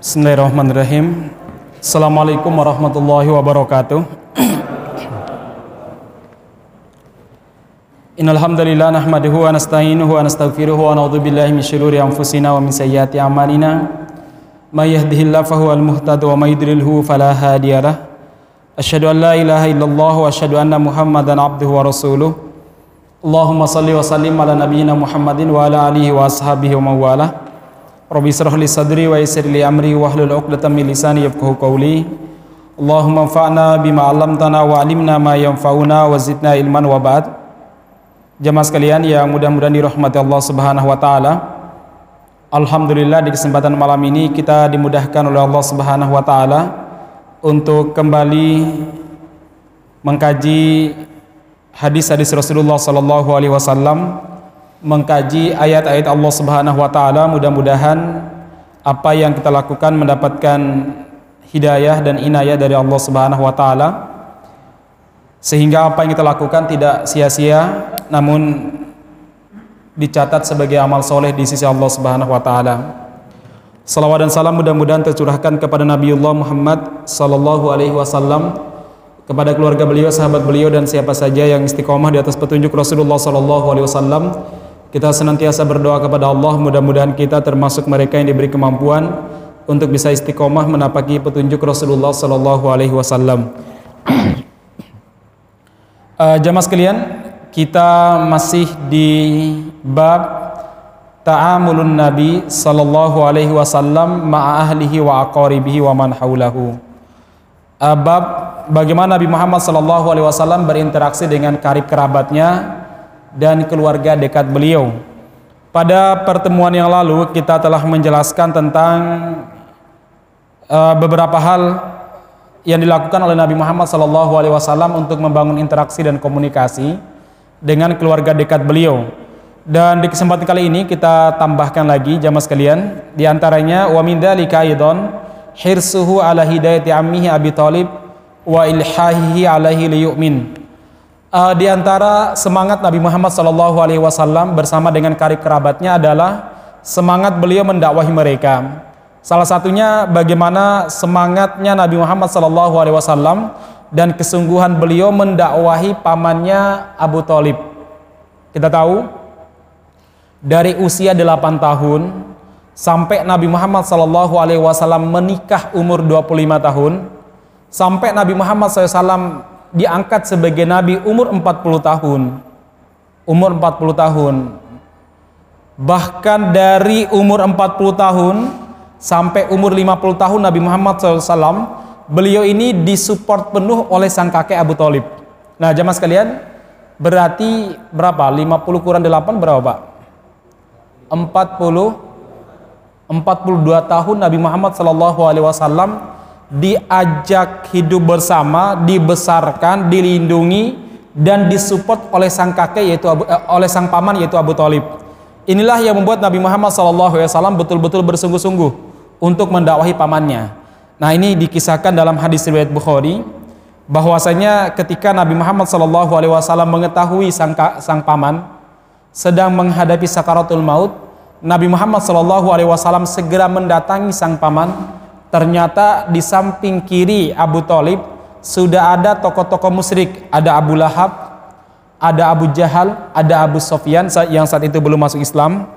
Bismillahirrahmanirrahim. Assalamualaikum warahmatullahi wabarakatuh. Innal hamdalillah nahmaduhu wa nasta'inuhu wa nastaghfiruhu wa na'udzu min shururi anfusina wa min sayyiati a'malina. May yahdihillahu fahuwal muhtadi wa may yudlilhu fala hadiyalah. Asyhadu an la ilaha illallah wa asyhadu anna Muhammadan abduhu wa rasuluh. Allahumma salli wa sallim ala nabiyyina Muhammadin wa ala alihi wa ashabihi wa mawalah. Rabbi israh li sadri wa yassir li amri wa hlul 'uqdatam min lisani yafqahu qawli. Allahumma anfa'na bima 'allamtana wa 'allimna ma yanfa'una wa zidna ilman wa ba'd. Jamaah sekalian yang mudah-mudahan dirahmati Allah Subhanahu wa taala. Alhamdulillah di kesempatan malam ini kita dimudahkan oleh Allah Subhanahu wa taala untuk kembali mengkaji hadis-hadis Rasulullah sallallahu alaihi wasallam mengkaji ayat-ayat Allah Subhanahu wa taala mudah-mudahan apa yang kita lakukan mendapatkan hidayah dan inayah dari Allah Subhanahu wa taala sehingga apa yang kita lakukan tidak sia-sia namun dicatat sebagai amal soleh di sisi Allah Subhanahu wa taala. Salawat dan salam mudah-mudahan tercurahkan kepada Nabiullah Muhammad sallallahu alaihi wasallam kepada keluarga beliau, sahabat beliau dan siapa saja yang istiqomah di atas petunjuk Rasulullah sallallahu alaihi wasallam kita senantiasa berdoa kepada Allah mudah-mudahan kita termasuk mereka yang diberi kemampuan untuk bisa istiqomah menapaki petunjuk Rasulullah Sallallahu Alaihi Wasallam. uh, jamaah sekalian, kita masih di bab ta'amulun Nabi Sallallahu Alaihi Wasallam ma'a ahlihi wa aqaribihi wa man haulahu. Uh, bab bagaimana Nabi Muhammad Sallallahu Alaihi Wasallam berinteraksi dengan karib kerabatnya dan keluarga dekat beliau. Pada pertemuan yang lalu kita telah menjelaskan tentang uh, beberapa hal yang dilakukan oleh Nabi Muhammad SAW untuk membangun interaksi dan komunikasi dengan keluarga dekat beliau. Dan di kesempatan kali ini kita tambahkan lagi jamaah sekalian di antaranya wa min dzalika hirsuhu ala hidayati ammihi Abi Thalib wa ilhahihi alaihi liyu'min uh, di antara semangat Nabi Muhammad SAW bersama dengan karib kerabatnya adalah semangat beliau mendakwahi mereka. Salah satunya bagaimana semangatnya Nabi Muhammad SAW dan kesungguhan beliau mendakwahi pamannya Abu Talib. Kita tahu dari usia 8 tahun sampai Nabi Muhammad SAW menikah umur 25 tahun sampai Nabi Muhammad SAW diangkat sebagai nabi umur 40 tahun. Umur 40 tahun. Bahkan dari umur 40 tahun sampai umur 50 tahun Nabi Muhammad SAW, beliau ini disupport penuh oleh sang kakek Abu Talib. Nah jamaah sekalian, berarti berapa? 50 kurang 8 berapa Pak? 40 42 tahun Nabi Muhammad SAW diajak hidup bersama, dibesarkan, dilindungi dan disupport oleh sang kakek yaitu Abu, eh, oleh sang paman yaitu Abu Talib. Inilah yang membuat Nabi Muhammad SAW betul-betul bersungguh-sungguh untuk mendakwahi pamannya. Nah ini dikisahkan dalam hadis riwayat Bukhari bahwasanya ketika Nabi Muhammad SAW mengetahui sang, sang paman sedang menghadapi sakaratul maut, Nabi Muhammad SAW segera mendatangi sang paman ternyata di samping kiri Abu Talib sudah ada tokoh-tokoh musyrik. Ada Abu Lahab ada Abu Jahal ada Abu Sofyan yang saat itu belum masuk Islam.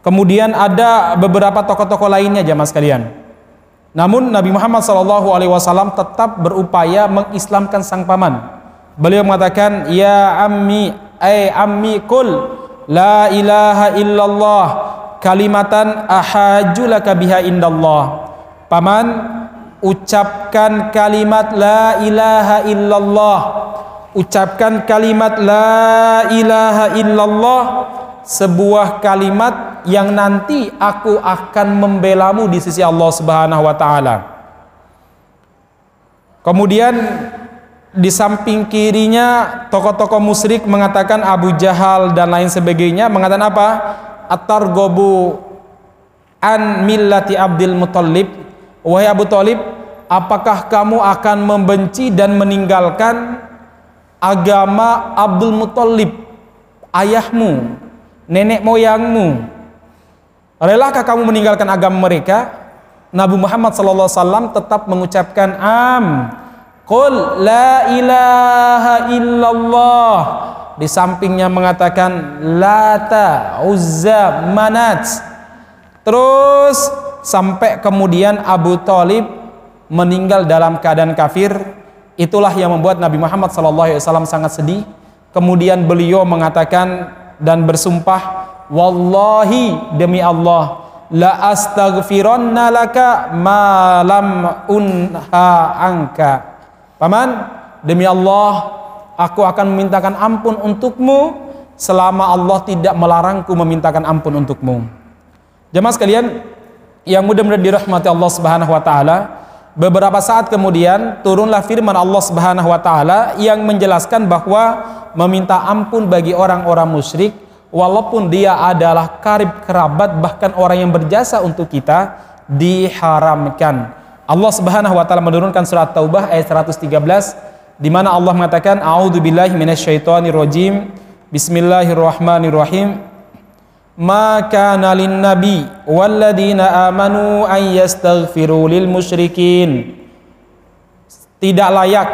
Kemudian ada beberapa tokoh-tokoh lainnya jamaah sekalian. Namun Nabi Muhammad SAW tetap berupaya mengislamkan sang paman. Beliau mengatakan ya ammi ay ammi kul la ilaha illallah kalimatan ahajulaka biha indallah Paman ucapkan kalimat la ilaha illallah. Ucapkan kalimat la ilaha illallah sebuah kalimat yang nanti aku akan membelamu di sisi Allah Subhanahu wa taala. Kemudian di samping kirinya tokoh-tokoh musyrik mengatakan Abu Jahal dan lain sebagainya mengatakan apa? At-targobu an millati Abdul Muttalib Wahai Abu Talib, apakah kamu akan membenci dan meninggalkan agama Abdul Muttalib, ayahmu, nenek moyangmu? Relakah kamu meninggalkan agama mereka? Nabi Muhammad SAW tetap mengucapkan am. Qul la ilaha illallah. Di sampingnya mengatakan Lata, Uzza, Manat. Terus sampai kemudian Abu Talib meninggal dalam keadaan kafir. Itulah yang membuat Nabi Muhammad SAW sangat sedih. Kemudian beliau mengatakan dan bersumpah, Wallahi demi Allah, la astaghfiranna laka ma lam unha anka. Paman, demi Allah, aku akan memintakan ampun untukmu selama Allah tidak melarangku memintakan ampun untukmu. Jemaah sekalian, yang mudah-mudahan dirahmati Allah Subhanahu wa taala, beberapa saat kemudian turunlah firman Allah Subhanahu wa taala yang menjelaskan bahwa meminta ampun bagi orang-orang musyrik walaupun dia adalah karib kerabat bahkan orang yang berjasa untuk kita diharamkan. Allah Subhanahu wa taala menurunkan surat Taubah ayat 113 di mana Allah mengatakan a'udzubillahi minasyaitonirrajim bismillahirrahmanirrahim lin nabi walladzina amanu an yastaghfiru lil musyrikin. Tidak layak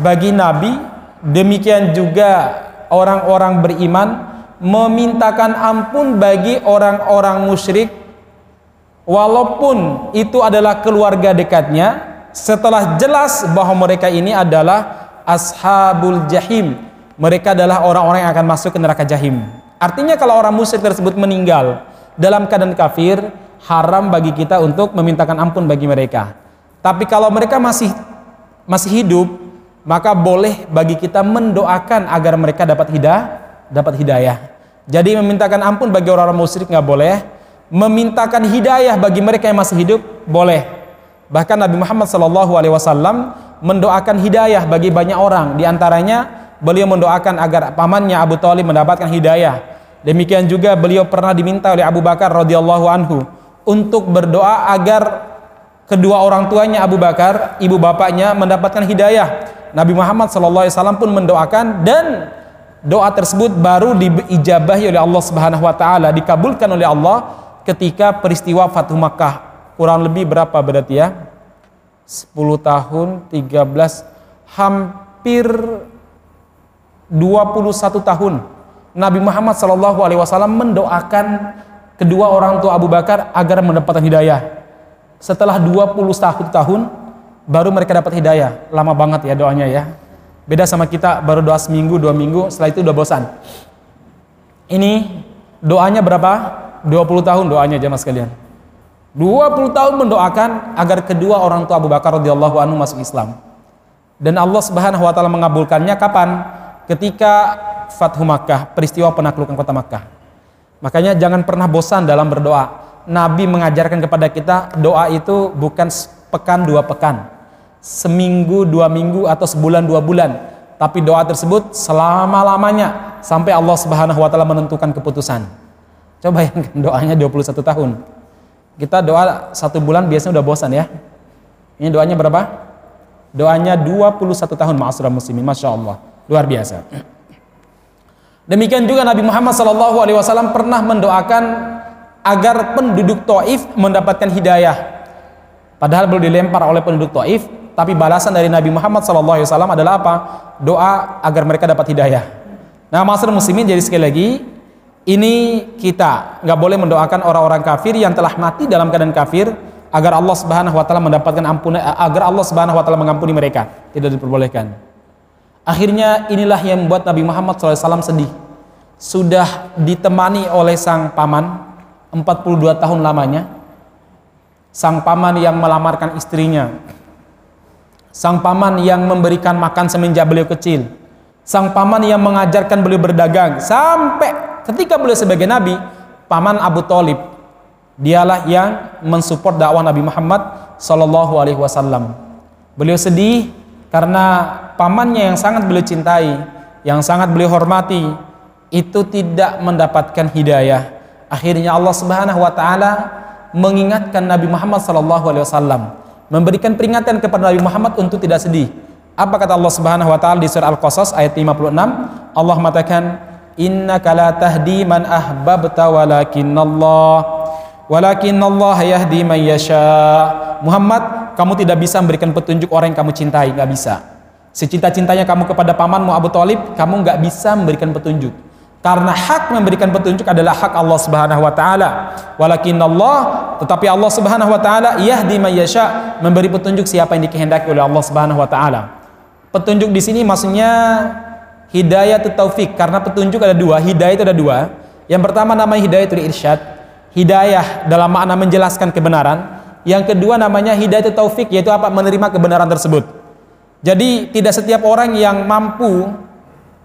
bagi nabi demikian juga orang-orang beriman memintakan ampun bagi orang-orang musyrik. Walaupun itu adalah keluarga dekatnya setelah jelas bahwa mereka ini adalah ashabul jahim. Mereka adalah orang-orang yang akan masuk ke neraka jahim artinya kalau orang musyrik tersebut meninggal dalam keadaan kafir haram bagi kita untuk memintakan ampun bagi mereka tapi kalau mereka masih masih hidup maka boleh bagi kita mendoakan agar mereka dapat hidayah dapat hidayah jadi memintakan ampun bagi orang-orang musyrik nggak boleh. Memintakan hidayah bagi mereka yang masih hidup boleh. Bahkan Nabi Muhammad SAW mendoakan hidayah bagi banyak orang. Di antaranya beliau mendoakan agar pamannya Abu Talib mendapatkan hidayah. Demikian juga beliau pernah diminta oleh Abu Bakar radhiyallahu anhu untuk berdoa agar kedua orang tuanya Abu Bakar, ibu bapaknya mendapatkan hidayah. Nabi Muhammad SAW pun mendoakan dan doa tersebut baru diijabahi oleh Allah Subhanahu wa taala, dikabulkan oleh Allah ketika peristiwa Fathu Makkah. Kurang lebih berapa berarti ya? 10 tahun, 13 hampir 21 tahun Nabi Muhammad Shallallahu alaihi wasallam mendoakan kedua orang tua Abu Bakar agar mendapatkan hidayah. Setelah 21 tahun baru mereka dapat hidayah. Lama banget ya doanya ya. Beda sama kita baru doa seminggu, dua minggu, setelah itu udah bosan. Ini doanya berapa? 20 tahun doanya jemaah sekalian. 20 tahun mendoakan agar kedua orang tua Abu Bakar radhiyallahu anhu masuk Islam. Dan Allah Subhanahu wa taala mengabulkannya kapan? Ketika Fathu Makkah, peristiwa penaklukan kota Makkah. Makanya jangan pernah bosan dalam berdoa. Nabi mengajarkan kepada kita doa itu bukan pekan dua pekan seminggu, dua minggu, atau sebulan, dua bulan. Tapi doa tersebut selama-lamanya sampai Allah Subhanahu wa taala menentukan keputusan. Coba bayangkan doanya 21 tahun. Kita doa satu bulan biasanya udah bosan ya. Ini doanya berapa? Doanya 21 tahun ma'asra muslimin. Masya Allah. Luar biasa. Demikian juga Nabi Muhammad SAW pernah mendoakan agar penduduk Taif mendapatkan hidayah. Padahal belum dilempar oleh penduduk Taif, tapi balasan dari Nabi Muhammad SAW adalah apa? Doa agar mereka dapat hidayah. Nah, masyarakat muslimin jadi sekali lagi ini kita nggak boleh mendoakan orang-orang kafir yang telah mati dalam keadaan kafir agar Allah Subhanahu wa taala mendapatkan ampun agar Allah Subhanahu wa taala mengampuni mereka. Tidak diperbolehkan. Akhirnya inilah yang membuat Nabi Muhammad SAW sedih. Sudah ditemani oleh sang paman 42 tahun lamanya. Sang paman yang melamarkan istrinya Sang paman yang memberikan makan semenjak beliau kecil. Sang paman yang mengajarkan beliau berdagang sampai ketika beliau sebagai nabi, paman Abu Talib dialah yang mensupport dakwah Nabi Muhammad Wasallam. Beliau sedih karena pamannya yang sangat beliau cintai, yang sangat beliau hormati, itu tidak mendapatkan hidayah. Akhirnya Allah Subhanahu Wa Taala mengingatkan Nabi Muhammad Sallallahu Alaihi Wasallam memberikan peringatan kepada Nabi Muhammad untuk tidak sedih. Apa kata Allah Subhanahu wa taala di surah Al-Qasas ayat 56? Allah mengatakan, "Innaka la tahdi man ahbabta walakinnallah walakin Allah yahdi man yasha. Muhammad, kamu tidak bisa memberikan petunjuk orang yang kamu cintai, nggak bisa. Secinta-cintanya kamu kepada pamanmu Abu Talib, kamu nggak bisa memberikan petunjuk. Karena hak memberikan petunjuk adalah hak Allah Subhanahu wa taala. Walakin Allah, tetapi Allah Subhanahu wa taala yahdi man yasha, memberi petunjuk siapa yang dikehendaki oleh Allah Subhanahu wa taala. Petunjuk di sini maksudnya hidayah itu taufik karena petunjuk ada dua, hidayah itu ada dua. Yang pertama namanya hidayah itu irsyad, hidayah dalam makna menjelaskan kebenaran. Yang kedua namanya hidayah taufik yaitu apa? Menerima kebenaran tersebut. Jadi tidak setiap orang yang mampu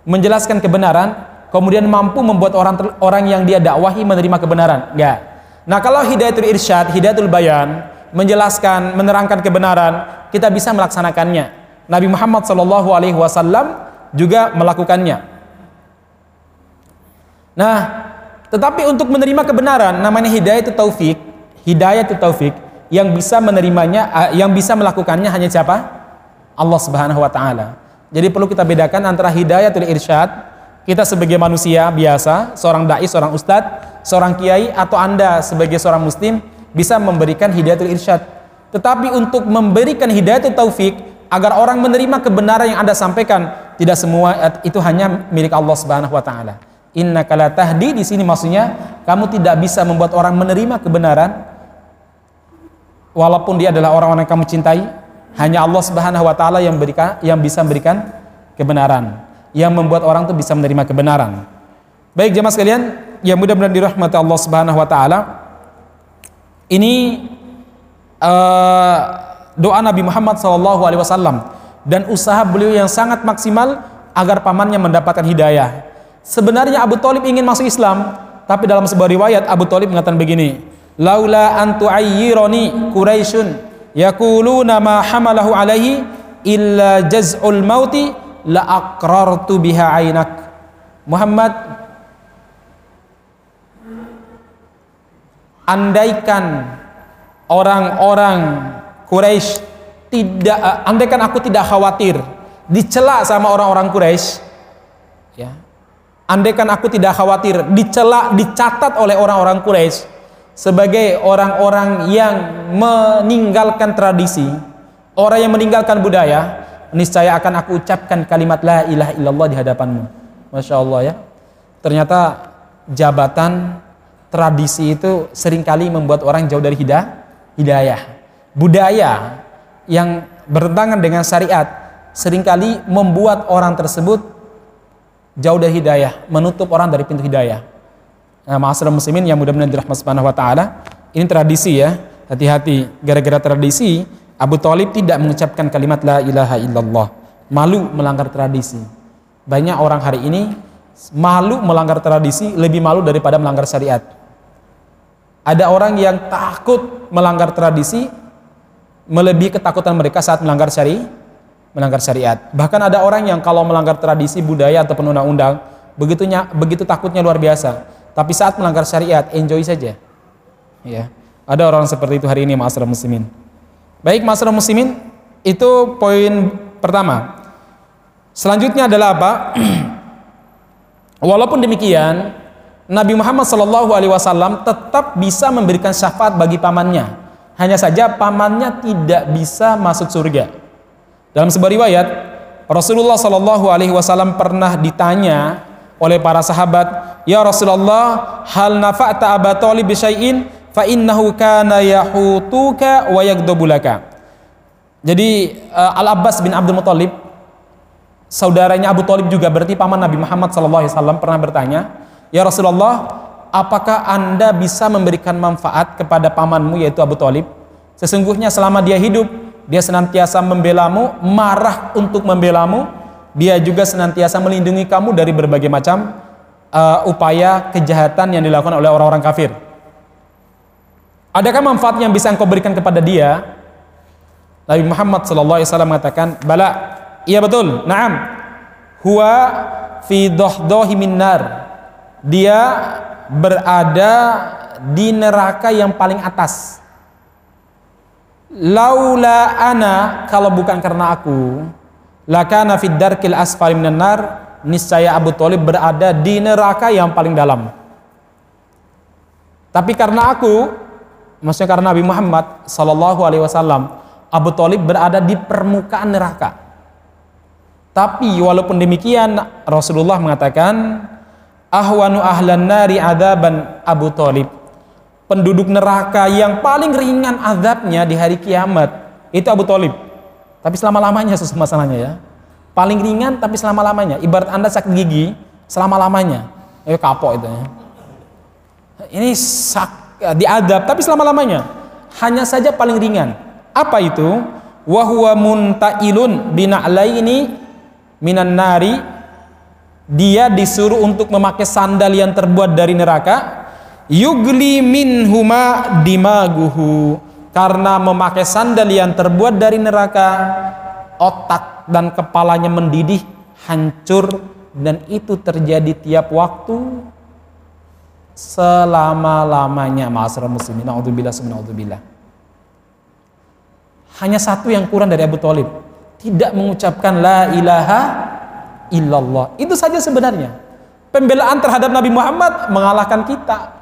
menjelaskan kebenaran kemudian mampu membuat orang orang yang dia dakwahi menerima kebenaran. Enggak. Nah, kalau hidayatul irsyad, hidayatul bayan, menjelaskan, menerangkan kebenaran, kita bisa melaksanakannya. Nabi Muhammad sallallahu alaihi wasallam juga melakukannya. Nah, tetapi untuk menerima kebenaran namanya hidayah taufik, hidayah taufik yang bisa menerimanya eh, yang bisa melakukannya hanya siapa? Allah Subhanahu wa taala. Jadi perlu kita bedakan antara hidayatul irsyad kita sebagai manusia biasa, seorang dai, seorang ustadz, seorang kiai atau Anda sebagai seorang muslim bisa memberikan hidayatul irsyad. Tetapi untuk memberikan hidayatul taufik agar orang menerima kebenaran yang Anda sampaikan, tidak semua itu hanya milik Allah Subhanahu wa taala. Inna kala tahdi di sini maksudnya kamu tidak bisa membuat orang menerima kebenaran walaupun dia adalah orang-orang yang kamu cintai, hanya Allah Subhanahu wa taala yang berikan yang bisa memberikan kebenaran yang membuat orang itu bisa menerima kebenaran. Baik jemaah sekalian, yang mudah-mudahan dirahmati Allah Subhanahu wa taala. Ini uh, doa Nabi Muhammad SAW dan usaha beliau yang sangat maksimal agar pamannya mendapatkan hidayah. Sebenarnya Abu Talib ingin masuk Islam, tapi dalam sebuah riwayat Abu Talib mengatakan begini, "Laula an tu'ayyirani Quraisyun yaquluna ma hamalahu alaihi illa jaz'ul mauti la aqrartu biha ainak Muhammad andaikan orang-orang Quraisy tidak andaikan aku tidak khawatir dicela sama orang-orang Quraisy ya. Andaikan aku tidak khawatir dicela dicatat oleh orang-orang Quraisy sebagai orang-orang yang meninggalkan tradisi orang yang meninggalkan budaya niscaya akan aku ucapkan kalimat la ilaha illallah di hadapanmu. Masya Allah ya. Ternyata jabatan tradisi itu sering kali membuat orang jauh dari hidayah. Budaya yang bertentangan dengan syariat sering kali membuat orang tersebut jauh dari hidayah, menutup orang dari pintu hidayah. Ma'asyiral muslimin yang mudah-mudahan dirahmati Subhanahu wa taala, ini tradisi ya. Hati-hati gara-gara tradisi Abu Talib tidak mengucapkan kalimat la ilaha illallah. Malu melanggar tradisi. Banyak orang hari ini malu melanggar tradisi lebih malu daripada melanggar syariat. Ada orang yang takut melanggar tradisi melebihi ketakutan mereka saat melanggar syari melanggar syariat. Bahkan ada orang yang kalau melanggar tradisi budaya ataupun undang-undang begitunya begitu takutnya luar biasa. Tapi saat melanggar syariat enjoy saja. Ya. Ada orang seperti itu hari ini masyarakat muslimin. Baik masalah muslimin, itu poin pertama. Selanjutnya adalah apa? Walaupun demikian, Nabi Muhammad SAW tetap bisa memberikan syafaat bagi pamannya. Hanya saja pamannya tidak bisa masuk surga. Dalam sebuah riwayat, Rasulullah SAW pernah ditanya oleh para sahabat, "Ya Rasulullah, hal nafa'ta Abu Talib bisyai'in?" fa innahu kana yahutuka wa yagdabulaka. Jadi uh, Al Abbas bin Abdul Muthalib saudaranya Abu Talib juga berarti paman Nabi Muhammad SAW pernah bertanya, "Ya Rasulullah, apakah Anda bisa memberikan manfaat kepada pamanmu yaitu Abu Talib? Sesungguhnya selama dia hidup, dia senantiasa membelamu, marah untuk membelamu, dia juga senantiasa melindungi kamu dari berbagai macam uh, upaya kejahatan yang dilakukan oleh orang-orang kafir." Adakah manfaat yang bisa engkau berikan kepada dia? Nabi Muhammad sallallahu alaihi wasallam mengatakan, "Bala." Iya betul. Naam. Huwa fi dohdohi minnar. Dia berada di neraka yang paling atas. Laula ana kalau bukan karena aku, lakana fid darkil asfali minan nar, niscaya Abu Thalib berada di neraka yang paling dalam. Tapi karena aku maksudnya karena Nabi Muhammad Sallallahu Alaihi Wasallam Abu Talib berada di permukaan neraka. Tapi walaupun demikian Rasulullah mengatakan ahwanu ahlan nari adaban Abu Talib. Penduduk neraka yang paling ringan azabnya di hari kiamat itu Abu Talib. Tapi selama-lamanya masalahnya ya. Paling ringan tapi selama-lamanya. Ibarat Anda sakit gigi selama-lamanya. Ya kapok itu ya. Ini sak, diadab tapi selama-lamanya. Hanya saja paling ringan. Apa itu? Wahwa muntailun bina'laini minan nari dia disuruh untuk memakai sandal yang terbuat dari neraka yugli minhuma dimaguhu karena memakai sandal yang terbuat dari neraka otak dan kepalanya mendidih hancur dan itu terjadi tiap waktu selama-lamanya ma'asyiral muslimin naudzubillah hanya satu yang kurang dari Abu Thalib tidak mengucapkan la ilaha illallah. Itu saja sebenarnya. Pembelaan terhadap Nabi Muhammad mengalahkan kita.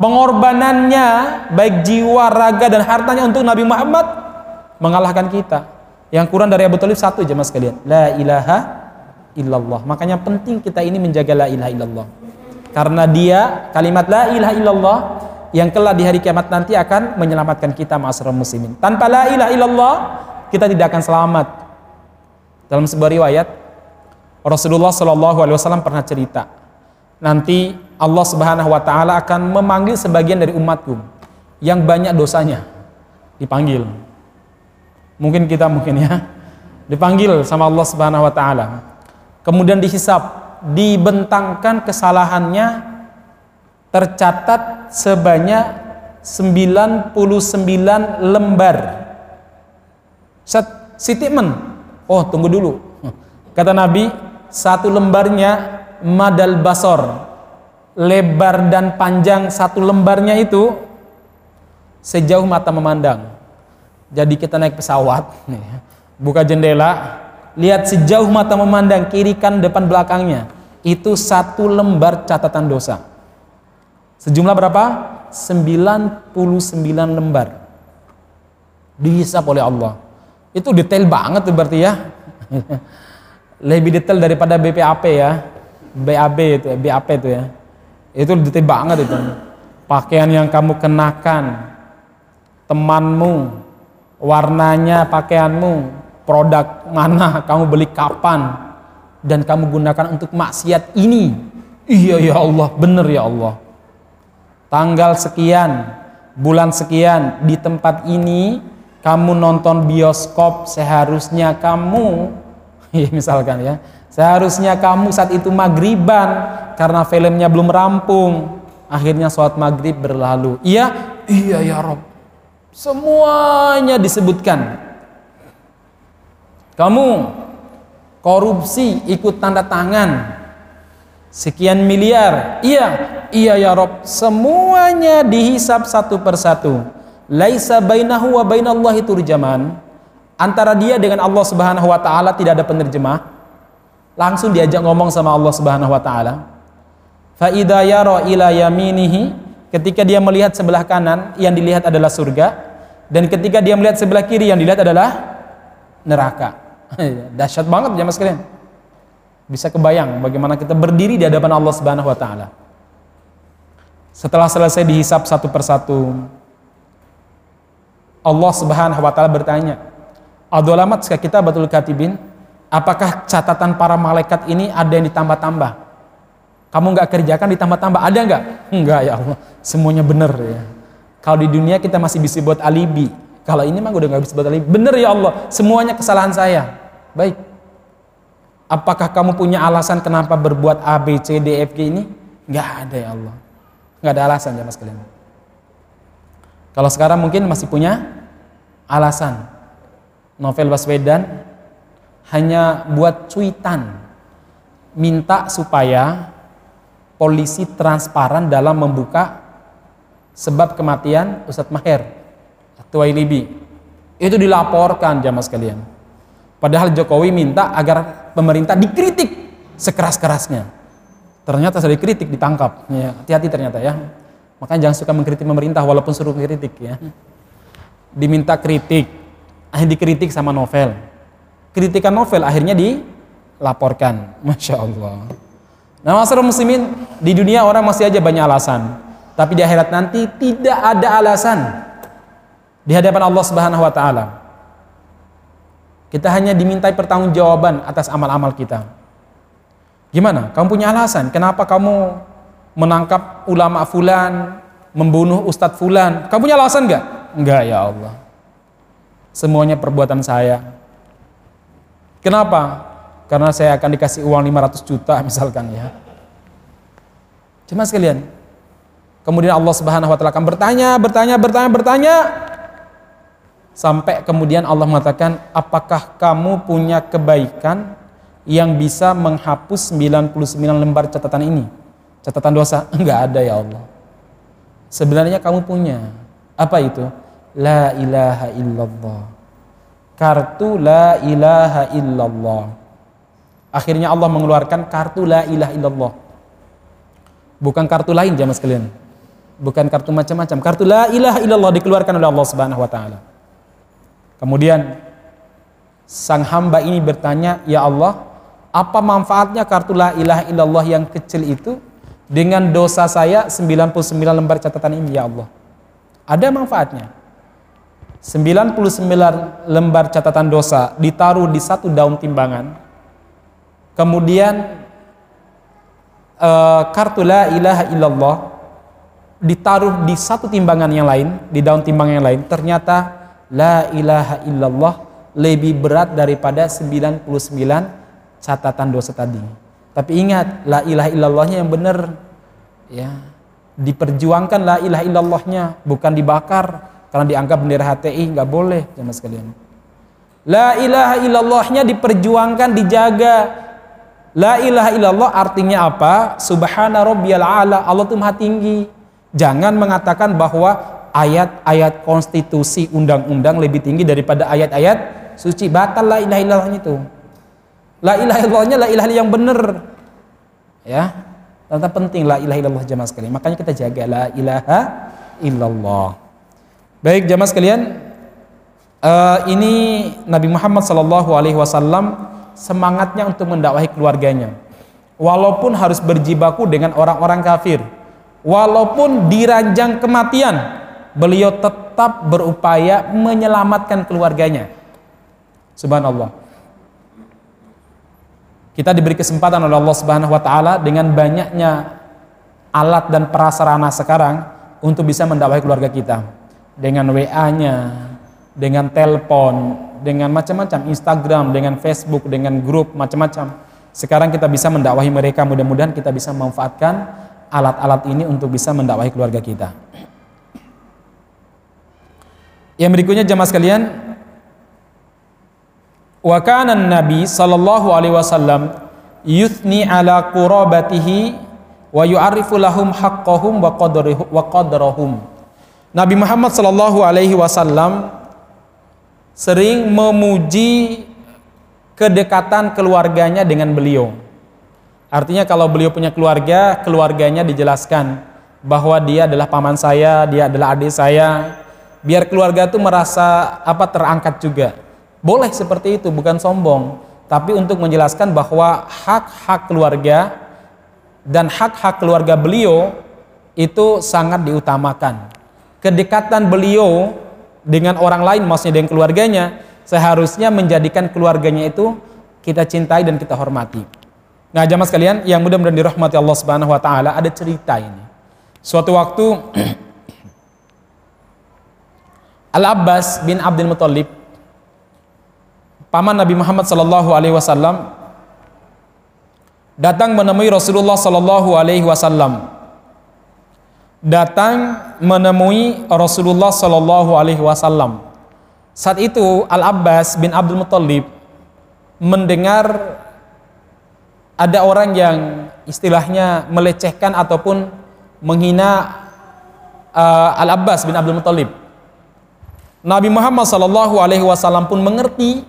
Pengorbanannya baik jiwa, raga dan hartanya untuk Nabi Muhammad mengalahkan kita. Yang kurang dari Abu Talib satu jemaah sekalian. La ilaha illallah. Makanya penting kita ini menjaga la ilaha illallah. Karena dia kalimat la ilaha illallah yang kelak di hari kiamat nanti akan menyelamatkan kita masyarakat muslimin. Tanpa la ilaha illallah kita tidak akan selamat. Dalam sebuah riwayat Rasulullah Shallallahu Alaihi Wasallam pernah cerita nanti Allah Subhanahu Wa Taala akan memanggil sebagian dari umatku yang banyak dosanya dipanggil. Mungkin kita mungkin ya dipanggil sama Allah Subhanahu Wa Taala. Kemudian dihisap, dibentangkan kesalahannya tercatat sebanyak 99 lembar. Set statement Oh tunggu dulu. Kata Nabi, satu lembarnya madal basor. Lebar dan panjang satu lembarnya itu sejauh mata memandang. Jadi kita naik pesawat, buka jendela, lihat sejauh mata memandang kiri kan depan belakangnya. Itu satu lembar catatan dosa. Sejumlah berapa? 99 lembar. Dihisap oleh Allah itu detail banget berarti ya lebih detail daripada BPAP ya BAB itu ya, BAP itu ya. Itu detail banget itu. Pakaian yang kamu kenakan temanmu warnanya pakaianmu produk mana kamu beli kapan dan kamu gunakan untuk maksiat ini. Iya ya Allah bener ya Allah. Tanggal sekian bulan sekian di tempat ini kamu nonton bioskop seharusnya kamu ya misalkan ya seharusnya kamu saat itu magriban karena filmnya belum rampung. Akhirnya sholat maghrib berlalu. Iya? Iya ya Rob. Semuanya disebutkan. Kamu korupsi ikut tanda tangan. Sekian miliar. Iya iya ya Rob. Semuanya dihisap satu persatu. Laisa bainahu wa bainallahi turjaman antara dia dengan Allah Subhanahu wa taala tidak ada penerjemah langsung diajak ngomong sama Allah Subhanahu wa taala. Fa ila yaminihi ketika dia melihat sebelah kanan yang dilihat adalah surga dan ketika dia melihat sebelah kiri yang dilihat adalah neraka. Dahsyat banget jemaah sekalian bisa kebayang bagaimana kita berdiri di hadapan Allah Subhanahu wa taala. Setelah selesai dihisap satu persatu Allah Subhanahu wa taala bertanya, "Adolamat kita betul katibin, apakah catatan para malaikat ini ada yang ditambah-tambah? Kamu nggak kerjakan ditambah-tambah, ada nggak? Enggak ya Allah, semuanya benar ya. Kalau di dunia kita masih bisa buat alibi, kalau ini mah udah nggak bisa buat alibi. Bener ya Allah, semuanya kesalahan saya. Baik. Apakah kamu punya alasan kenapa berbuat A, B, C, D, F, G ini? Nggak ada ya Allah. Nggak ada alasan ya mas kalian. Kalau sekarang mungkin masih punya alasan. Novel Baswedan hanya buat cuitan minta supaya polisi transparan dalam membuka sebab kematian Ustadz Maher atau Libi. Itu dilaporkan jamaah sekalian. Padahal Jokowi minta agar pemerintah dikritik sekeras-kerasnya. Ternyata saya dikritik ditangkap. Ya, hati-hati ternyata ya. Makanya jangan suka mengkritik pemerintah walaupun suruh kritik ya. Diminta kritik, akhirnya dikritik sama novel. Kritikan novel akhirnya dilaporkan. Masya Allah. Nah masalah muslimin di dunia orang masih aja banyak alasan. Tapi di akhirat nanti tidak ada alasan di hadapan Allah Subhanahu wa taala. Kita hanya dimintai pertanggungjawaban atas amal-amal kita. Gimana? Kamu punya alasan kenapa kamu menangkap ulama fulan, membunuh ustadz fulan? Kamu punya alasan enggak? Enggak ya Allah. Semuanya perbuatan saya. Kenapa? Karena saya akan dikasih uang 500 juta misalkan ya. Cuma sekalian. Kemudian Allah Subhanahu wa taala akan bertanya, bertanya, bertanya, bertanya sampai kemudian Allah mengatakan, "Apakah kamu punya kebaikan yang bisa menghapus 99 lembar catatan ini?" Catatan dosa? Enggak ada ya Allah. Sebenarnya kamu punya. Apa itu? La ilaha illallah. Kartu la ilaha illallah. Akhirnya Allah mengeluarkan kartu la ilaha illallah. Bukan kartu lain jamaah sekalian. Bukan kartu macam-macam. Kartu la ilaha illallah dikeluarkan oleh Allah Subhanahu wa taala. Kemudian sang hamba ini bertanya, "Ya Allah, apa manfaatnya kartu la ilaha illallah yang kecil itu dengan dosa saya 99 lembar catatan ini ya Allah?" Ada manfaatnya. 99 lembar catatan dosa ditaruh di satu daun timbangan. Kemudian uh, kartu la ilaha illallah ditaruh di satu timbangan yang lain, di daun timbangan yang lain. Ternyata La ilaha illallah lebih berat daripada 99 catatan dosa tadi. Tapi ingat, la ilaha illallahnya yang benar. Ya. Diperjuangkan la ilaha illallahnya, bukan dibakar karena dianggap bendera HTI nggak boleh jemaah sekalian. La ilaha illallahnya diperjuangkan, dijaga. La ilaha illallah artinya apa? Subhana rabbiyal ala. Allah itu maha tinggi. Jangan mengatakan bahwa ayat-ayat konstitusi undang-undang lebih tinggi daripada ayat-ayat suci batal la ilaha illallahnya itu la ilaha illallahnya la ilaha yang benar ya tetap penting la ilaha illallah jamaah sekalian makanya kita jaga la ilaha illallah baik jamaah sekalian uh, ini Nabi Muhammad Shallallahu Alaihi Wasallam semangatnya untuk mendakwahi keluarganya walaupun harus berjibaku dengan orang-orang kafir walaupun diranjang kematian beliau tetap berupaya menyelamatkan keluarganya. Subhanallah. Kita diberi kesempatan oleh Allah Subhanahu wa taala dengan banyaknya alat dan prasarana sekarang untuk bisa mendakwahi keluarga kita. Dengan WA-nya, dengan telepon, dengan macam-macam Instagram, dengan Facebook, dengan grup macam-macam. Sekarang kita bisa mendakwahi mereka, mudah-mudahan kita bisa memanfaatkan alat-alat ini untuk bisa mendakwahi keluarga kita. Yang berikutnya jemaah sekalian, wa kana nabi sallallahu alaihi wasallam yuthni ala qurabatihi wa yu'arifu lahum haqqahum wa qadrahum. Nabi Muhammad sallallahu alaihi wasallam sering memuji kedekatan keluarganya dengan beliau. Artinya kalau beliau punya keluarga, keluarganya dijelaskan bahwa dia adalah paman saya, dia adalah adik saya, biar keluarga itu merasa apa terangkat juga. Boleh seperti itu, bukan sombong, tapi untuk menjelaskan bahwa hak-hak keluarga dan hak-hak keluarga beliau itu sangat diutamakan. Kedekatan beliau dengan orang lain, maksudnya dengan keluarganya, seharusnya menjadikan keluarganya itu kita cintai dan kita hormati. Nah, jamaah sekalian, yang mudah-mudahan dirahmati Allah Subhanahu wa taala, ada cerita ini. Suatu waktu Al-Abbas bin Abdul Muthalib paman Nabi Muhammad sallallahu alaihi wasallam datang menemui Rasulullah sallallahu alaihi wasallam datang menemui Rasulullah sallallahu alaihi wasallam saat itu Al-Abbas bin Abdul Muthalib mendengar ada orang yang istilahnya melecehkan ataupun menghina uh, Al-Abbas bin Abdul Muthalib Nabi Muhammad Shallallahu Alaihi Wasallam pun mengerti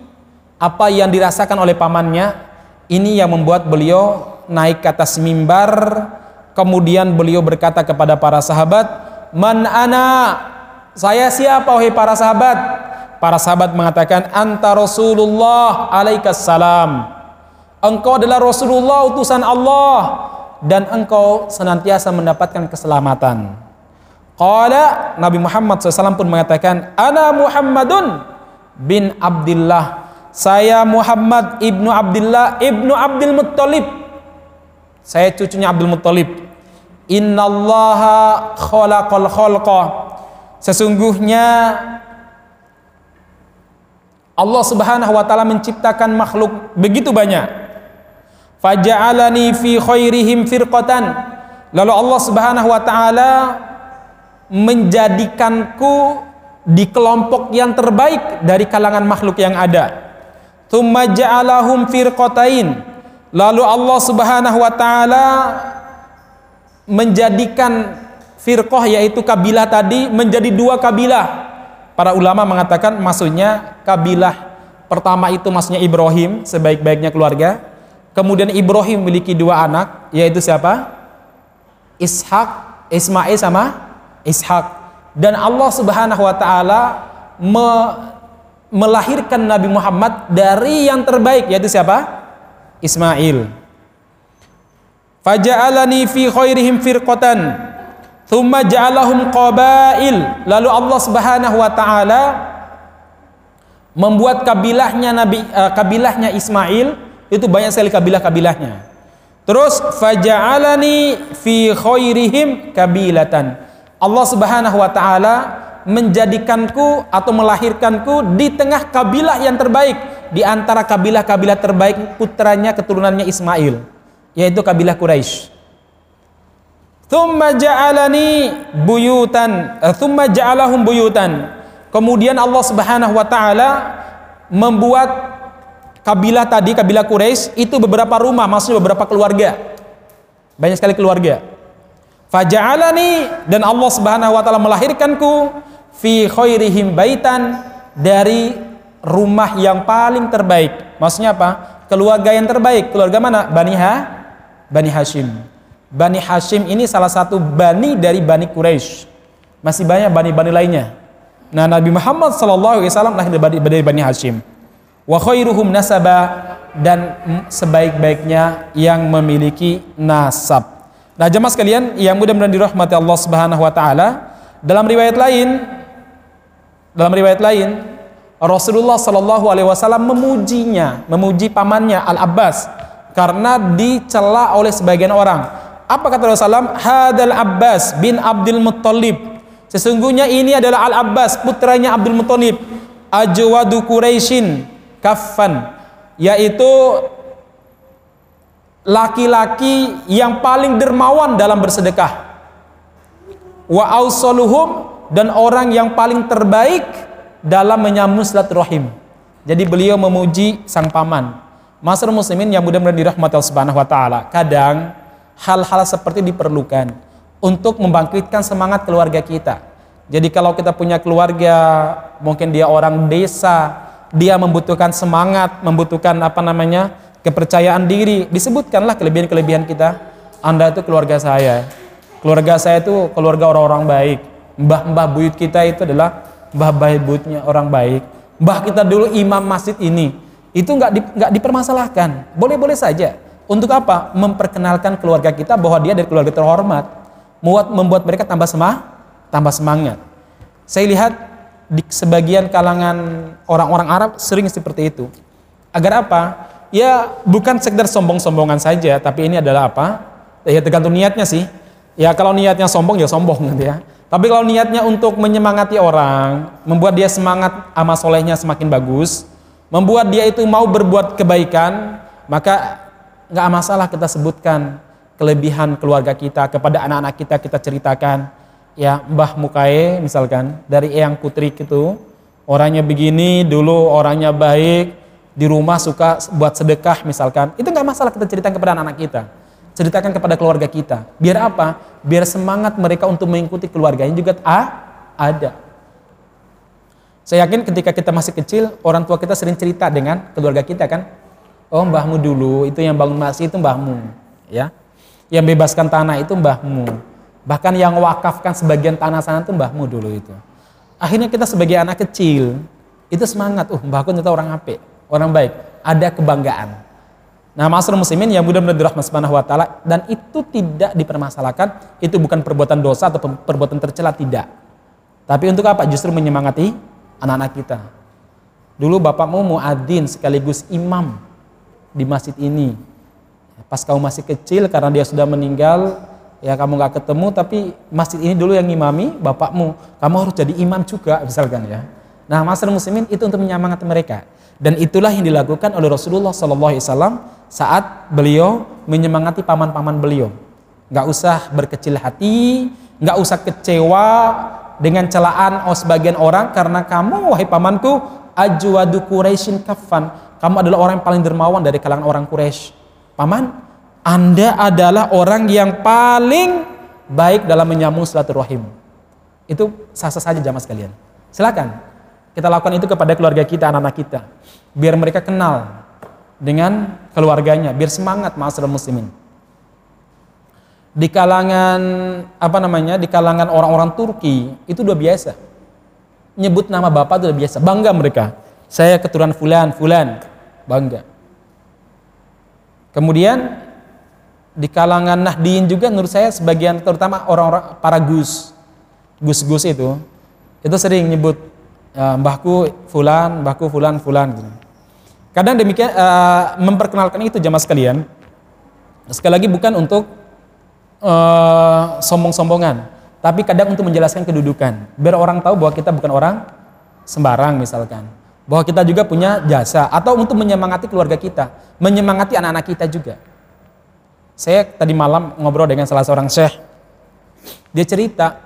apa yang dirasakan oleh pamannya. Ini yang membuat beliau naik ke atas mimbar Kemudian beliau berkata kepada para sahabat, "Man ana?" Saya siapa wahai para sahabat? Para sahabat mengatakan, "Anta Rasulullah alaikas salam." Engkau adalah Rasulullah utusan Allah dan engkau senantiasa mendapatkan keselamatan. Qala Nabi Muhammad SAW pun mengatakan, "Ana Muhammadun bin Abdullah." Saya Muhammad ibnu Abdullah ibnu Abdul Muttalib. Saya cucunya Abdul Muttalib. Innallaha khalaqal khalqa. Sesungguhnya Allah Subhanahu wa taala menciptakan makhluk begitu banyak. Faja'alani fi khairihim firqatan. Lalu Allah Subhanahu wa taala menjadikanku di kelompok yang terbaik dari kalangan makhluk yang ada. Tsumma ja'alahum firqatain. Lalu Allah Subhanahu wa taala menjadikan firqah yaitu kabilah tadi menjadi dua kabilah. Para ulama mengatakan maksudnya kabilah pertama itu maksudnya Ibrahim sebaik-baiknya keluarga. Kemudian Ibrahim memiliki dua anak yaitu siapa? Ishak, Ismail sama Ishak. Dan Allah Subhanahu wa taala me melahirkan Nabi Muhammad dari yang terbaik yaitu siapa? Ismail. Faja'alani fi khairihim firqatan thumma ja'alahum qabail. Lalu Allah Subhanahu wa taala membuat kabilahnya Nabi uh, kabilahnya Ismail itu banyak sekali kabilah-kabilahnya. Terus faja'alani fi khairihim kabilatan. Allah Subhanahu wa taala menjadikanku atau melahirkanku di tengah kabilah yang terbaik di antara kabilah-kabilah terbaik putranya keturunannya Ismail yaitu kabilah Quraisy. Thumma ja'alani buyutan, eh, thumma ja'alahum buyutan. Kemudian Allah Subhanahu wa taala membuat kabilah tadi, kabilah Quraisy itu beberapa rumah, maksudnya beberapa keluarga. Banyak sekali keluarga. Faja'alani dan Allah Subhanahu wa taala melahirkanku fi khairihim baitan dari rumah yang paling terbaik. Maksudnya apa? Keluarga yang terbaik. Keluarga mana? Bani Ha Bani Hashim. Bani Hashim ini salah satu bani dari Bani Quraisy. Masih banyak bani-bani lainnya. Nah, Nabi Muhammad SAW lahir dari Bani Hashim. Wa khairuhum nasaba dan sebaik-baiknya yang memiliki nasab. Nah, jemaah sekalian yang mudah-mudahan dirahmati Allah Subhanahu wa taala, dalam riwayat lain dalam riwayat lain Rasulullah Shallallahu alaihi wasallam memujinya, memuji pamannya Al Abbas karena dicela oleh sebagian orang. Apa kata Rasulullah? Hadal Abbas bin Abdul Muttalib. Sesungguhnya ini adalah Al Abbas putranya Abdul Muttalib. Ajwadu Quraisyin kafan yaitu laki-laki yang paling dermawan dalam bersedekah. Wa dan orang yang paling terbaik dalam menyambung silaturahim. Jadi beliau memuji sang paman. Masyarakat muslimin yang mudah-mudahan dirahmati Allah Subhanahu wa taala. Kadang hal-hal seperti diperlukan untuk membangkitkan semangat keluarga kita. Jadi kalau kita punya keluarga, mungkin dia orang desa, dia membutuhkan semangat, membutuhkan apa namanya? kepercayaan diri. Disebutkanlah kelebihan-kelebihan kita. Anda itu keluarga saya. Keluarga saya itu keluarga orang-orang baik. Mbah-mbah buyut kita itu adalah mbah-mbah buyutnya orang baik. Mbah kita dulu imam masjid ini itu nggak di, nggak dipermasalahkan. Boleh-boleh saja. Untuk apa? Memperkenalkan keluarga kita bahwa dia dari keluarga terhormat. Membuat membuat mereka tambah semah, tambah semangat. Saya lihat di sebagian kalangan orang-orang Arab sering seperti itu. Agar apa? Ya bukan sekedar sombong-sombongan saja, tapi ini adalah apa? Ya tergantung niatnya sih. Ya kalau niatnya sombong ya sombong gitu ya. Tapi kalau niatnya untuk menyemangati orang, membuat dia semangat amal solehnya semakin bagus, membuat dia itu mau berbuat kebaikan, maka nggak masalah kita sebutkan kelebihan keluarga kita kepada anak-anak kita kita ceritakan. Ya Mbah Mukae misalkan dari Eyang Putri itu orangnya begini dulu orangnya baik di rumah suka buat sedekah misalkan. Itu nggak masalah kita ceritakan kepada anak-anak kita ceritakan kepada keluarga kita biar apa biar semangat mereka untuk mengikuti keluarganya juga ah, ada saya yakin ketika kita masih kecil, orang tua kita sering cerita dengan keluarga kita kan. Oh mbahmu dulu, itu yang bangun masjid itu mbahmu. ya. Yang bebaskan tanah itu mbahmu. Bahkan yang wakafkan sebagian tanah sana itu mbahmu dulu itu. Akhirnya kita sebagai anak kecil itu semangat, uh mbahku ternyata orang apik, orang baik, ada kebanggaan. Nah, masyarakat muslimin yang mudah-mudahan dirahmati subhanahu wa taala dan itu tidak dipermasalahkan, itu bukan perbuatan dosa atau perbuatan tercela tidak. Tapi untuk apa? Justru menyemangati anak-anak kita. Dulu bapakmu muadzin sekaligus imam di masjid ini. Pas kamu masih kecil karena dia sudah meninggal, ya kamu nggak ketemu tapi masjid ini dulu yang imami bapakmu kamu harus jadi imam juga misalkan ya nah masyarakat muslimin itu untuk menyemangati mereka dan itulah yang dilakukan oleh Rasulullah SAW saat beliau menyemangati paman-paman beliau nggak usah berkecil hati nggak usah kecewa dengan celaan oh sebagian orang karena kamu wahai pamanku ajwadu Quraisyin kafan kamu adalah orang yang paling dermawan dari kalangan orang Quraisy paman anda adalah orang yang paling baik dalam menyambung silaturahim. Itu sah-sah saja jamaah sekalian. Silakan. Kita lakukan itu kepada keluarga kita, anak-anak kita. Biar mereka kenal dengan keluarganya, biar semangat ma'asyiral muslimin. Di kalangan apa namanya? Di kalangan orang-orang Turki itu udah biasa. Nyebut nama bapak itu udah biasa, bangga mereka. Saya keturunan fulan, fulan, bangga. Kemudian di kalangan Nahdiyin juga menurut saya sebagian terutama orang-orang para gus gus-gus itu itu sering nyebut uh, mbahku fulan, mbahku fulan, fulan gitu. Kadang demikian uh, memperkenalkan itu jamaah sekalian. Sekali lagi bukan untuk uh, sombong-sombongan, tapi kadang untuk menjelaskan kedudukan. Biar orang tahu bahwa kita bukan orang sembarang misalkan. Bahwa kita juga punya jasa atau untuk menyemangati keluarga kita, menyemangati anak-anak kita juga. Saya tadi malam ngobrol dengan salah seorang syekh. Dia cerita,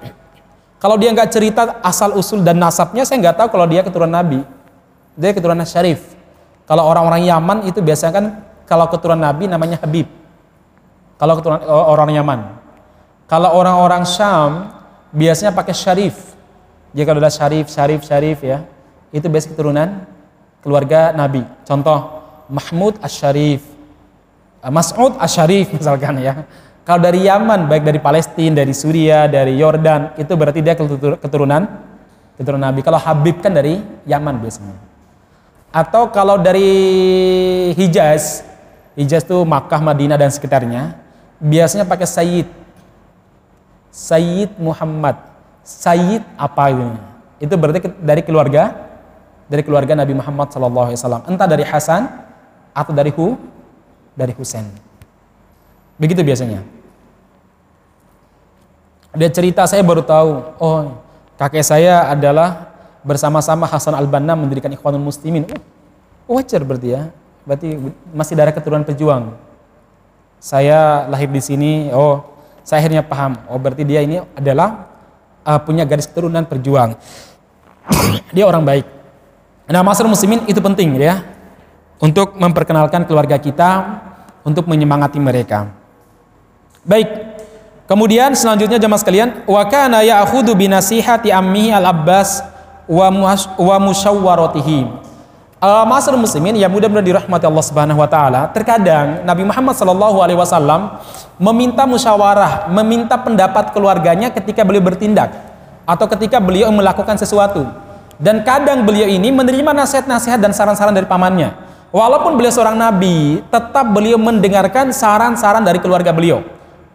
kalau dia nggak cerita asal usul dan nasabnya, saya nggak tahu kalau dia keturunan Nabi. Dia keturunan Syarif. Kalau orang-orang Yaman itu biasanya kan kalau keturunan Nabi namanya Habib. Kalau keturunan orang Yaman. Kalau orang-orang Syam biasanya pakai Syarif. Jika udah Syarif, Syarif, Syarif ya, itu biasanya keturunan keluarga Nabi. Contoh Mahmud Asy-Syarif, Eh, Mas'ud Asyarif misalkan ya. Kalau dari Yaman, baik dari Palestina, dari Suria, dari Yordan, itu berarti dia keturunan keturunan Nabi. Kalau Habib kan dari Yaman biasanya. Atau kalau dari Hijaz, Hijaz itu Makkah, Madinah dan sekitarnya, biasanya pakai Sayyid. Sayyid Muhammad. Sayyid apa itu? Itu berarti dari keluarga dari keluarga Nabi Muhammad SAW. Entah dari Hasan atau dari Hu, dari Husain. Begitu biasanya. Ada cerita saya baru tahu, oh kakek saya adalah bersama-sama Hasan Al-Banna mendirikan Ikhwanul Muslimin. Oh, wajar berarti ya. Berarti masih darah keturunan pejuang. Saya lahir di sini, oh saya akhirnya paham. Oh berarti dia ini adalah uh, punya garis keturunan perjuang. dia orang baik. Nah, masalah muslimin itu penting ya untuk memperkenalkan keluarga kita, untuk menyemangati mereka. Baik. Kemudian selanjutnya jemaah sekalian, wa kana ya'khudhu bi nasihati ammihi al-Abbas wa. Uh, Masyarakat muslimin yang mudah-mudahan dirahmati Allah Subhanahu wa taala, terkadang Nabi Muhammad sallallahu alaihi wasallam meminta musyawarah, meminta pendapat keluarganya ketika beliau bertindak atau ketika beliau melakukan sesuatu. Dan kadang beliau ini menerima nasihat-nasihat dan saran-saran dari pamannya. Walaupun beliau seorang nabi, tetap beliau mendengarkan saran-saran dari keluarga beliau.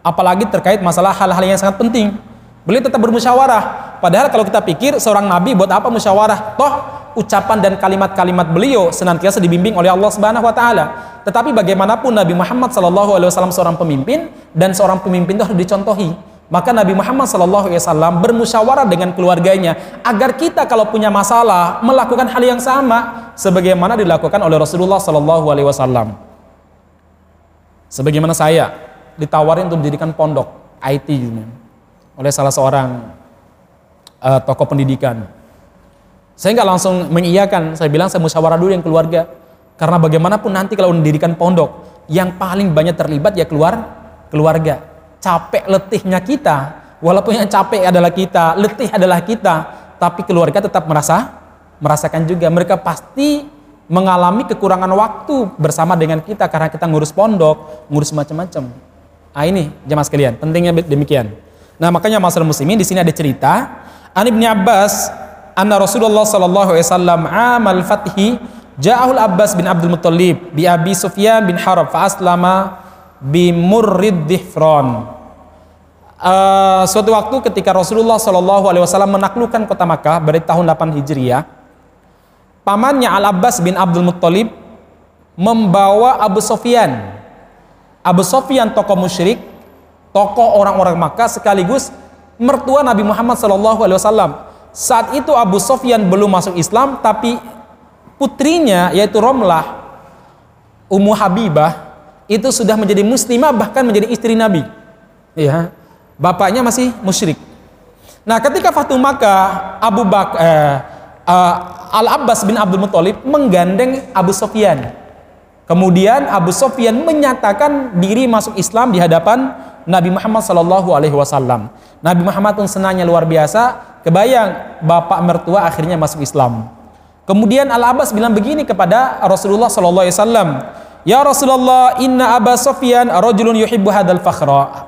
Apalagi terkait masalah hal-hal yang sangat penting. Beliau tetap bermusyawarah. Padahal kalau kita pikir seorang nabi buat apa musyawarah? Toh ucapan dan kalimat-kalimat beliau senantiasa dibimbing oleh Allah Subhanahu wa taala. Tetapi bagaimanapun Nabi Muhammad sallallahu alaihi wasallam seorang pemimpin dan seorang pemimpin itu harus dicontohi. Maka Nabi Muhammad SAW bermusyawarah dengan keluarganya agar kita kalau punya masalah melakukan hal yang sama sebagaimana dilakukan oleh Rasulullah SAW. Sebagaimana saya ditawarin untuk mendirikan pondok IT ini oleh salah seorang uh, tokoh pendidikan. Saya nggak langsung mengiyakan, saya bilang saya musyawarah dulu yang keluarga. Karena bagaimanapun nanti kalau mendirikan pondok, yang paling banyak terlibat ya keluar keluarga capek letihnya kita, walaupun yang capek adalah kita, letih adalah kita, tapi keluarga tetap merasa merasakan juga. Mereka pasti mengalami kekurangan waktu bersama dengan kita karena kita ngurus pondok, ngurus macam-macam. Ah ini jemaah sekalian, pentingnya demikian. Nah, makanya masalah muslimin di sini ada cerita An Ibnu Abbas anna Rasulullah sallallahu alaihi wasallam amal fathi ja'ahul Abbas bin Abdul Muttalib bi Abi Sufyan bin Harab fa aslama bi Murrid Dihfran. Uh, suatu waktu ketika Rasulullah Shallallahu Alaihi Wasallam menaklukkan kota Makkah pada tahun 8 Hijriah, pamannya Al Abbas bin Abdul Muttalib membawa Abu Sofyan. Abu Sofyan tokoh musyrik, tokoh orang-orang Makkah sekaligus mertua Nabi Muhammad Wasallam. Saat itu Abu Sofyan belum masuk Islam, tapi putrinya yaitu Romlah, Ummu Habibah itu sudah menjadi muslimah bahkan menjadi istri Nabi. Ya, bapaknya masih musyrik. Nah, ketika Fatu Makkah, Abu Bak eh, uh, Al Abbas bin Abdul Muthalib menggandeng Abu Sofyan. Kemudian Abu Sofyan menyatakan diri masuk Islam di hadapan Nabi Muhammad Shallallahu Alaihi Wasallam. Nabi Muhammad pun senangnya luar biasa. Kebayang bapak mertua akhirnya masuk Islam. Kemudian Al Abbas bilang begini kepada Rasulullah Shallallahu Alaihi Wasallam, Ya Rasulullah, inna Abu Sofyan rajulun yuhibbu hadal fakhra.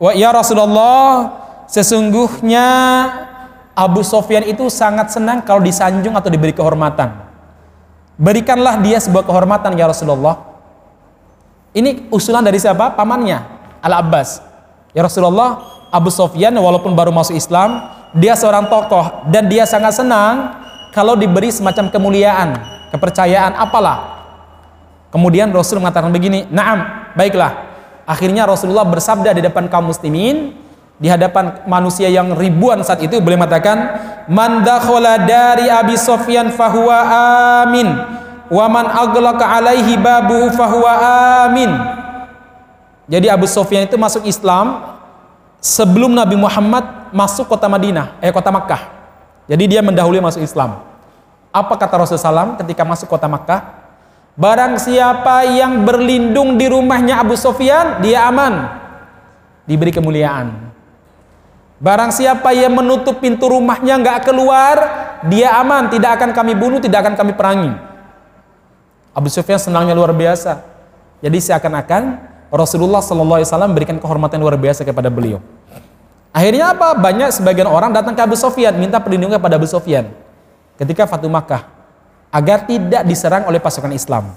Wa ya Rasulullah, sesungguhnya Abu Sofyan itu sangat senang kalau disanjung atau diberi kehormatan. Berikanlah dia sebuah kehormatan ya Rasulullah. Ini usulan dari siapa? Pamannya, Al-Abbas. Ya Rasulullah, Abu Sofyan walaupun baru masuk Islam, dia seorang tokoh dan dia sangat senang kalau diberi semacam kemuliaan, kepercayaan apalah. Kemudian Rasul mengatakan begini, "Na'am, baiklah." Akhirnya Rasulullah bersabda di depan kaum muslimin, di hadapan manusia yang ribuan saat itu boleh mengatakan man dakhala dari Abi Sofyan fahuwa amin wa man aghlaqa alaihi babu fahuwa amin jadi Abu Sofyan itu masuk Islam sebelum Nabi Muhammad masuk kota Madinah eh kota Makkah jadi dia mendahului masuk Islam apa kata Rasulullah SAW ketika masuk kota Makkah Barang siapa yang berlindung di rumahnya Abu Sofyan, dia aman. Diberi kemuliaan. Barang siapa yang menutup pintu rumahnya nggak keluar, dia aman, tidak akan kami bunuh, tidak akan kami perangi. Abu Sufyan senangnya luar biasa. Jadi seakan-akan Rasulullah Shallallahu Alaihi Wasallam berikan kehormatan luar biasa kepada beliau. Akhirnya apa? Banyak sebagian orang datang ke Abu Sufyan minta perlindungan kepada Abu Sufyan ketika Fatu Makkah agar tidak diserang oleh pasukan Islam.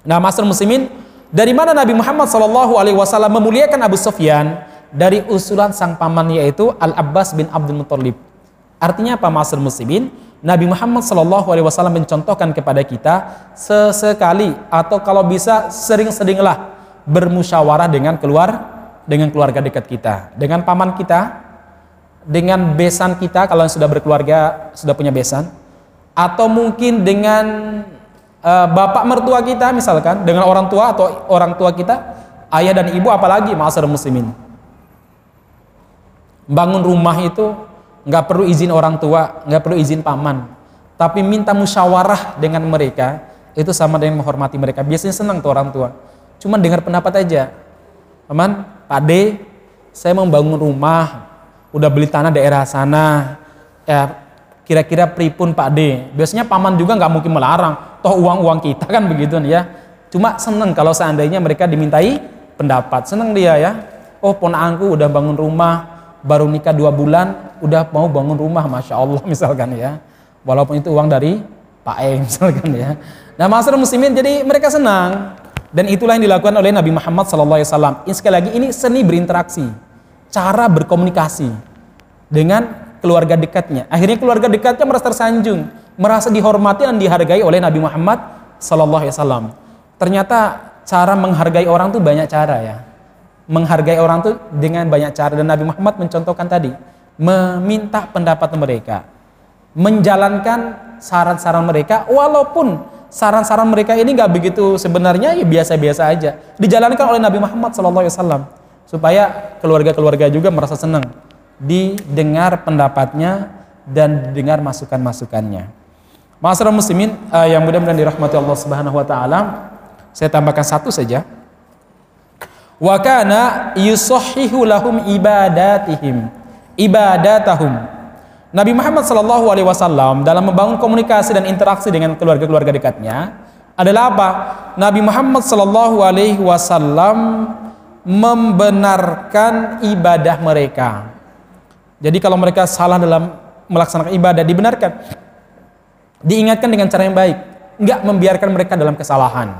Nah, Master Muslimin, dari mana Nabi Muhammad Shallallahu Alaihi Wasallam memuliakan Abu Sufyan? dari usulan sang paman yaitu Al-Abbas bin Abdul Muttalib. Artinya apa masyarakat muslimin? Nabi Muhammad Shallallahu Alaihi Wasallam mencontohkan kepada kita sesekali atau kalau bisa sering-seringlah bermusyawarah dengan keluar dengan keluarga dekat kita, dengan paman kita, dengan besan kita kalau sudah berkeluarga sudah punya besan, atau mungkin dengan uh, bapak mertua kita misalkan, dengan orang tua atau orang tua kita, ayah dan ibu apalagi masyarakat muslimin bangun rumah itu nggak perlu izin orang tua, nggak perlu izin paman, tapi minta musyawarah dengan mereka itu sama dengan menghormati mereka. Biasanya senang tuh orang tua. Cuma dengar pendapat aja. Pak D, saya mau bangun rumah, udah beli tanah daerah sana. Ya, kira-kira pripun Pak D? Biasanya paman juga nggak mungkin melarang. Toh uang-uang kita kan begitu ya. Cuma seneng kalau seandainya mereka dimintai pendapat. Seneng dia ya. Oh ponakanku udah bangun rumah, baru nikah dua bulan udah mau bangun rumah masya Allah misalkan ya walaupun itu uang dari Pak E misalkan ya nah masyarakat muslimin jadi mereka senang dan itulah yang dilakukan oleh Nabi Muhammad SAW ini sekali lagi ini seni berinteraksi cara berkomunikasi dengan keluarga dekatnya. Akhirnya keluarga dekatnya merasa tersanjung merasa dihormati dan dihargai oleh Nabi Muhammad SAW ternyata cara menghargai orang tuh banyak cara ya. Menghargai orang itu dengan banyak cara. Dan Nabi Muhammad mencontohkan tadi meminta pendapat mereka menjalankan saran-saran mereka walaupun saran-saran mereka ini nggak begitu sebenarnya ya biasa-biasa aja. Dijalankan oleh Nabi Muhammad SAW supaya keluarga-keluarga juga merasa senang didengar pendapatnya dan didengar masukan-masukannya. Masyarakat muslimin uh, yang mudah-mudahan dirahmati Allah Subhanahu wa taala, saya tambahkan satu saja. Wa kana yusahhihu lahum ibadatihim ibadatahum Nabi Muhammad Shallallahu Alaihi Wasallam dalam membangun komunikasi dan interaksi dengan keluarga-keluarga dekatnya adalah apa? Nabi Muhammad Shallallahu Alaihi Wasallam membenarkan ibadah mereka. Jadi kalau mereka salah dalam melaksanakan ibadah dibenarkan. Diingatkan dengan cara yang baik, enggak membiarkan mereka dalam kesalahan.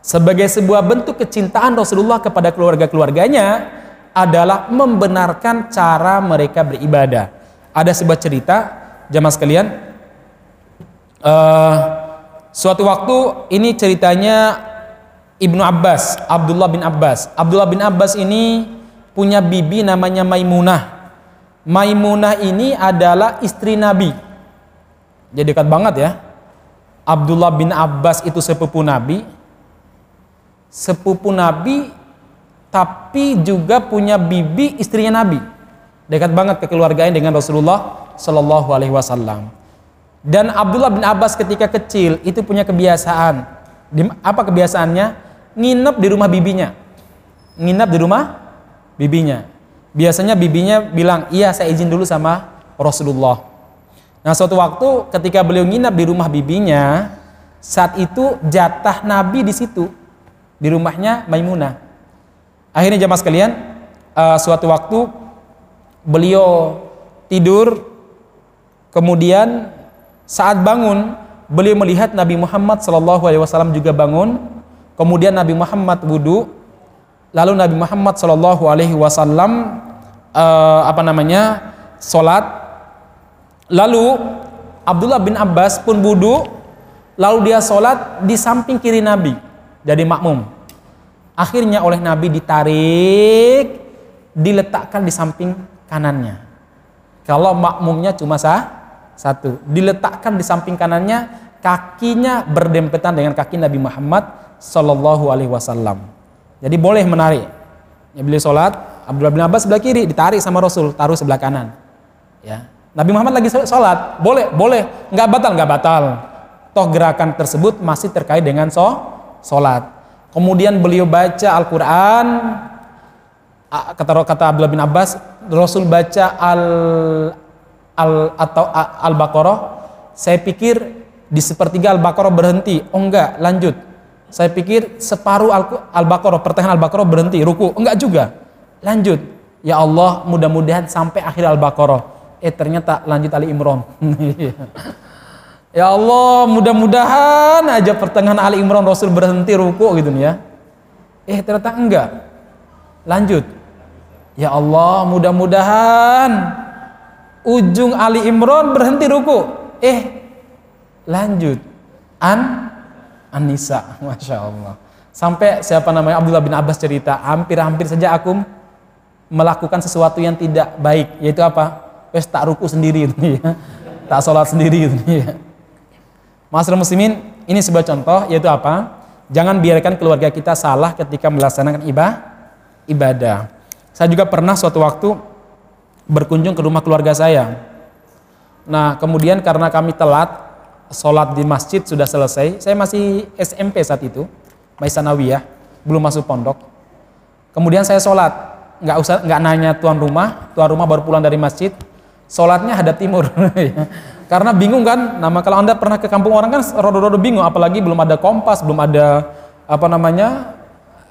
Sebagai sebuah bentuk kecintaan Rasulullah kepada keluarga-keluarganya adalah membenarkan cara mereka beribadah. Ada sebuah cerita, jamaah sekalian, uh, suatu waktu ini ceritanya Ibnu Abbas, Abdullah bin Abbas. Abdullah bin Abbas ini punya bibi namanya Maimunah. Maimunah ini adalah istri Nabi. Jadi dekat banget ya. Abdullah bin Abbas itu sepupu Nabi. Sepupu Nabi tapi juga punya bibi istrinya Nabi. Dekat banget kekeluargaan dengan Rasulullah Shallallahu alaihi wasallam. Dan Abdullah bin Abbas ketika kecil itu punya kebiasaan. Apa kebiasaannya? nginep di rumah bibinya. Nginep di rumah bibinya. Biasanya bibinya bilang, iya saya izin dulu sama Rasulullah. Nah suatu waktu ketika beliau nginep di rumah bibinya, saat itu jatah Nabi di situ, di rumahnya Maimunah. Akhirnya jamaah sekalian, uh, suatu waktu beliau tidur, kemudian saat bangun beliau melihat Nabi Muhammad SAW juga bangun Kemudian Nabi Muhammad wudhu, lalu Nabi Muhammad Shallallahu Alaihi Wasallam uh, apa namanya sholat, lalu Abdullah bin Abbas pun wudhu, lalu dia sholat di samping kiri Nabi, jadi makmum. Akhirnya oleh Nabi ditarik, diletakkan di samping kanannya. Kalau makmumnya cuma sah, satu, diletakkan di samping kanannya, kakinya berdempetan dengan kaki Nabi Muhammad Sallallahu Alaihi Wasallam. Jadi boleh menarik. Ya, beliau sholat, Abdullah bin Abbas sebelah kiri, ditarik sama Rasul, taruh sebelah kanan. Ya. Nabi Muhammad lagi sholat, boleh, boleh, nggak batal, nggak batal. Toh gerakan tersebut masih terkait dengan so, sholat. Kemudian beliau baca Al-Quran, kata kata Abdullah bin Abbas, Rasul baca al al atau al baqarah. Saya pikir di sepertiga al baqarah berhenti. Oh enggak, lanjut saya pikir separuh Al-Baqarah, pertengahan Al-Baqarah berhenti, ruku. Enggak juga. Lanjut. Ya Allah, mudah-mudahan sampai akhir Al-Baqarah. Eh ternyata lanjut Ali Imran. ya Allah, mudah-mudahan aja pertengahan Ali Imran Rasul berhenti ruku gitu nih ya. Eh ternyata enggak. Lanjut. Ya Allah, mudah-mudahan ujung Ali Imran berhenti ruku. Eh lanjut. An Anissa, masya Allah. Sampai siapa namanya Abdullah bin Abbas cerita, hampir-hampir saja aku melakukan sesuatu yang tidak baik, yaitu apa? Wes tak ruku sendiri itu ya. Tak sholat sendiri itu ya. Masalah muslimin, ini sebuah contoh yaitu apa? Jangan biarkan keluarga kita salah ketika melaksanakan ibadah. Saya juga pernah suatu waktu berkunjung ke rumah keluarga saya. Nah, kemudian karena kami telat, sholat di masjid sudah selesai. Saya masih SMP saat itu, Maisanawiyah, belum masuk pondok. Kemudian saya sholat, nggak usah nggak nanya tuan rumah, tuan rumah baru pulang dari masjid, sholatnya hadap timur. Karena bingung kan, nama kalau anda pernah ke kampung orang kan rodo-rodo bingung, apalagi belum ada kompas, belum ada apa namanya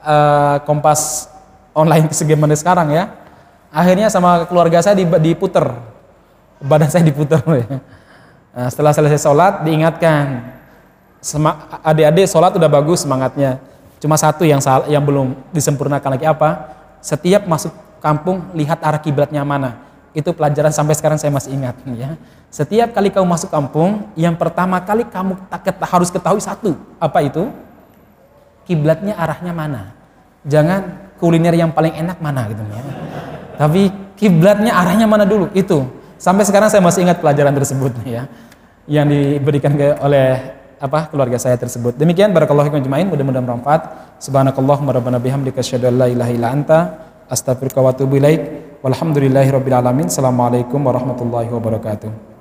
uh, kompas online sebagaimana sekarang ya. Akhirnya sama keluarga saya diputer, badan saya diputer. Nah, setelah selesai sholat diingatkan, adik-adik sholat udah bagus semangatnya. Cuma satu yang yang belum disempurnakan lagi apa? Setiap masuk kampung lihat arah kiblatnya mana. Itu pelajaran sampai sekarang saya masih ingat. Ya. Setiap kali kamu masuk kampung, yang pertama kali kamu harus ketahui satu. Apa itu? Kiblatnya arahnya mana? Jangan kuliner yang paling enak mana gitu ya. Tapi kiblatnya arahnya mana dulu? Itu Sampai sekarang saya masih ingat pelajaran tersebut ya yang diberikan ke, oleh apa keluarga saya tersebut. Demikian barakallahu fikum jemain mudah-mudahan bermanfaat. Subhanakallahumma rabbana bihamdika asyhadu an la ilaha illa anta astaghfiruka wa atubu ilaik. Walhamdulillahirabbil alamin. Assalamualaikum warahmatullahi wabarakatuh.